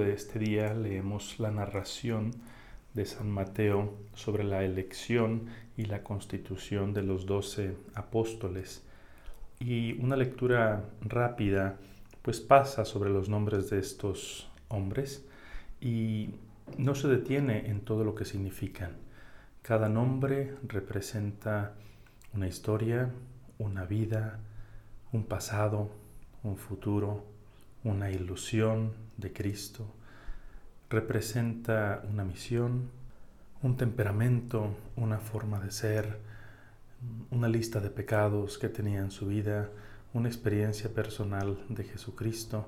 de este día leemos la narración de San Mateo sobre la elección y la constitución de los doce apóstoles. Y una lectura rápida pues pasa sobre los nombres de estos hombres y no se detiene en todo lo que significan. Cada nombre representa una historia, una vida, un pasado, un futuro, una ilusión de Cristo, representa una misión, un temperamento, una forma de ser, una lista de pecados que tenía en su vida, una experiencia personal de Jesucristo.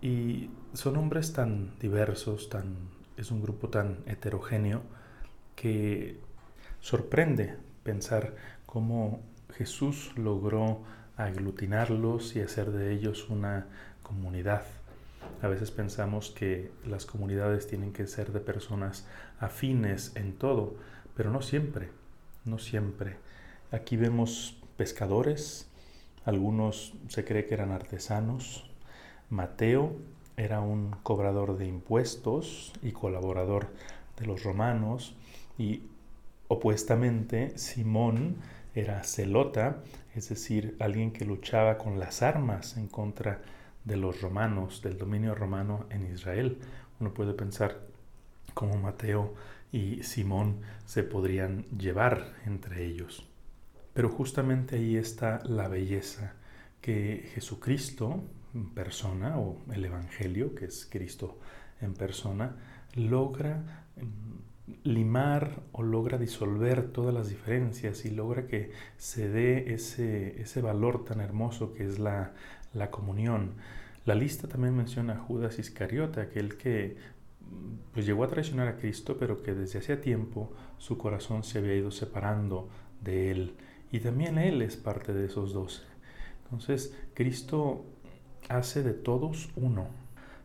Y son hombres tan diversos, tan, es un grupo tan heterogéneo que sorprende pensar cómo Jesús logró aglutinarlos y hacer de ellos una comunidad. A veces pensamos que las comunidades tienen que ser de personas afines en todo, pero no siempre, no siempre. Aquí vemos pescadores, algunos se cree que eran artesanos. Mateo era un cobrador de impuestos y colaborador de los romanos y opuestamente Simón era celota, es decir, alguien que luchaba con las armas en contra de los romanos, del dominio romano en Israel. Uno puede pensar cómo Mateo y Simón se podrían llevar entre ellos. Pero justamente ahí está la belleza que Jesucristo en persona, o el Evangelio, que es Cristo en persona, logra mm, limar o logra disolver todas las diferencias y logra que se dé ese, ese valor tan hermoso que es la, la comunión. La lista también menciona a Judas Iscariote, aquel que pues llegó a traicionar a Cristo, pero que desde hacía tiempo su corazón se había ido separando de él. Y también él es parte de esos doce. Entonces, Cristo hace de todos uno.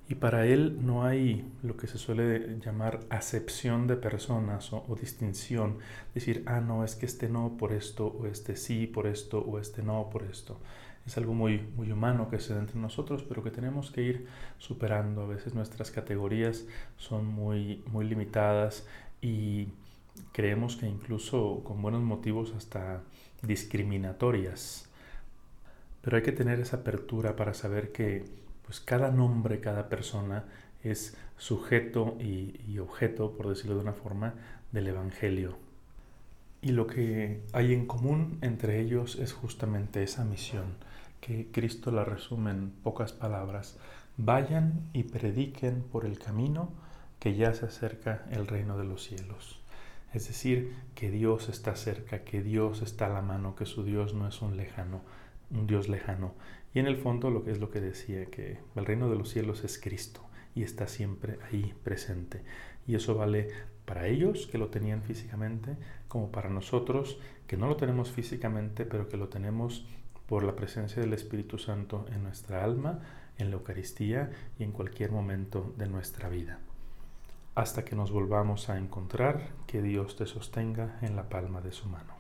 Y para él no hay lo que se suele llamar acepción de personas o, distinción. Decir, ah, no, es que este no por esto, o este sí por esto, o este no por esto es algo muy, muy humano que se da entre nosotros, pero que tenemos que ir superando. A veces nuestras categorías son muy, muy limitadas y creemos que incluso con buenos motivos hasta discriminatorias. Pero hay que tener esa apertura para saber que pues cada nombre, cada persona es sujeto y, y objeto, por decirlo de una forma, del Evangelio. Y lo que hay en común entre ellos es justamente esa misión, que Cristo la resume en pocas palabras. Vayan y prediquen por el camino que ya se acerca el reino de los cielos. Es decir, que Dios está cerca, que Dios está a la mano, que su Dios no es un lejano, un Dios lejano. Y en el fondo lo que es lo que decía, que el reino de los cielos es Cristo y está siempre ahí presente. Y eso vale para ellos que lo tenían físicamente, como para nosotros que no lo tenemos físicamente, pero que lo tenemos por la presencia del Espíritu Santo en nuestra alma, en la Eucaristía y en cualquier momento de nuestra vida. Hasta que nos volvamos a encontrar, que Dios te sostenga en la palma de su mano.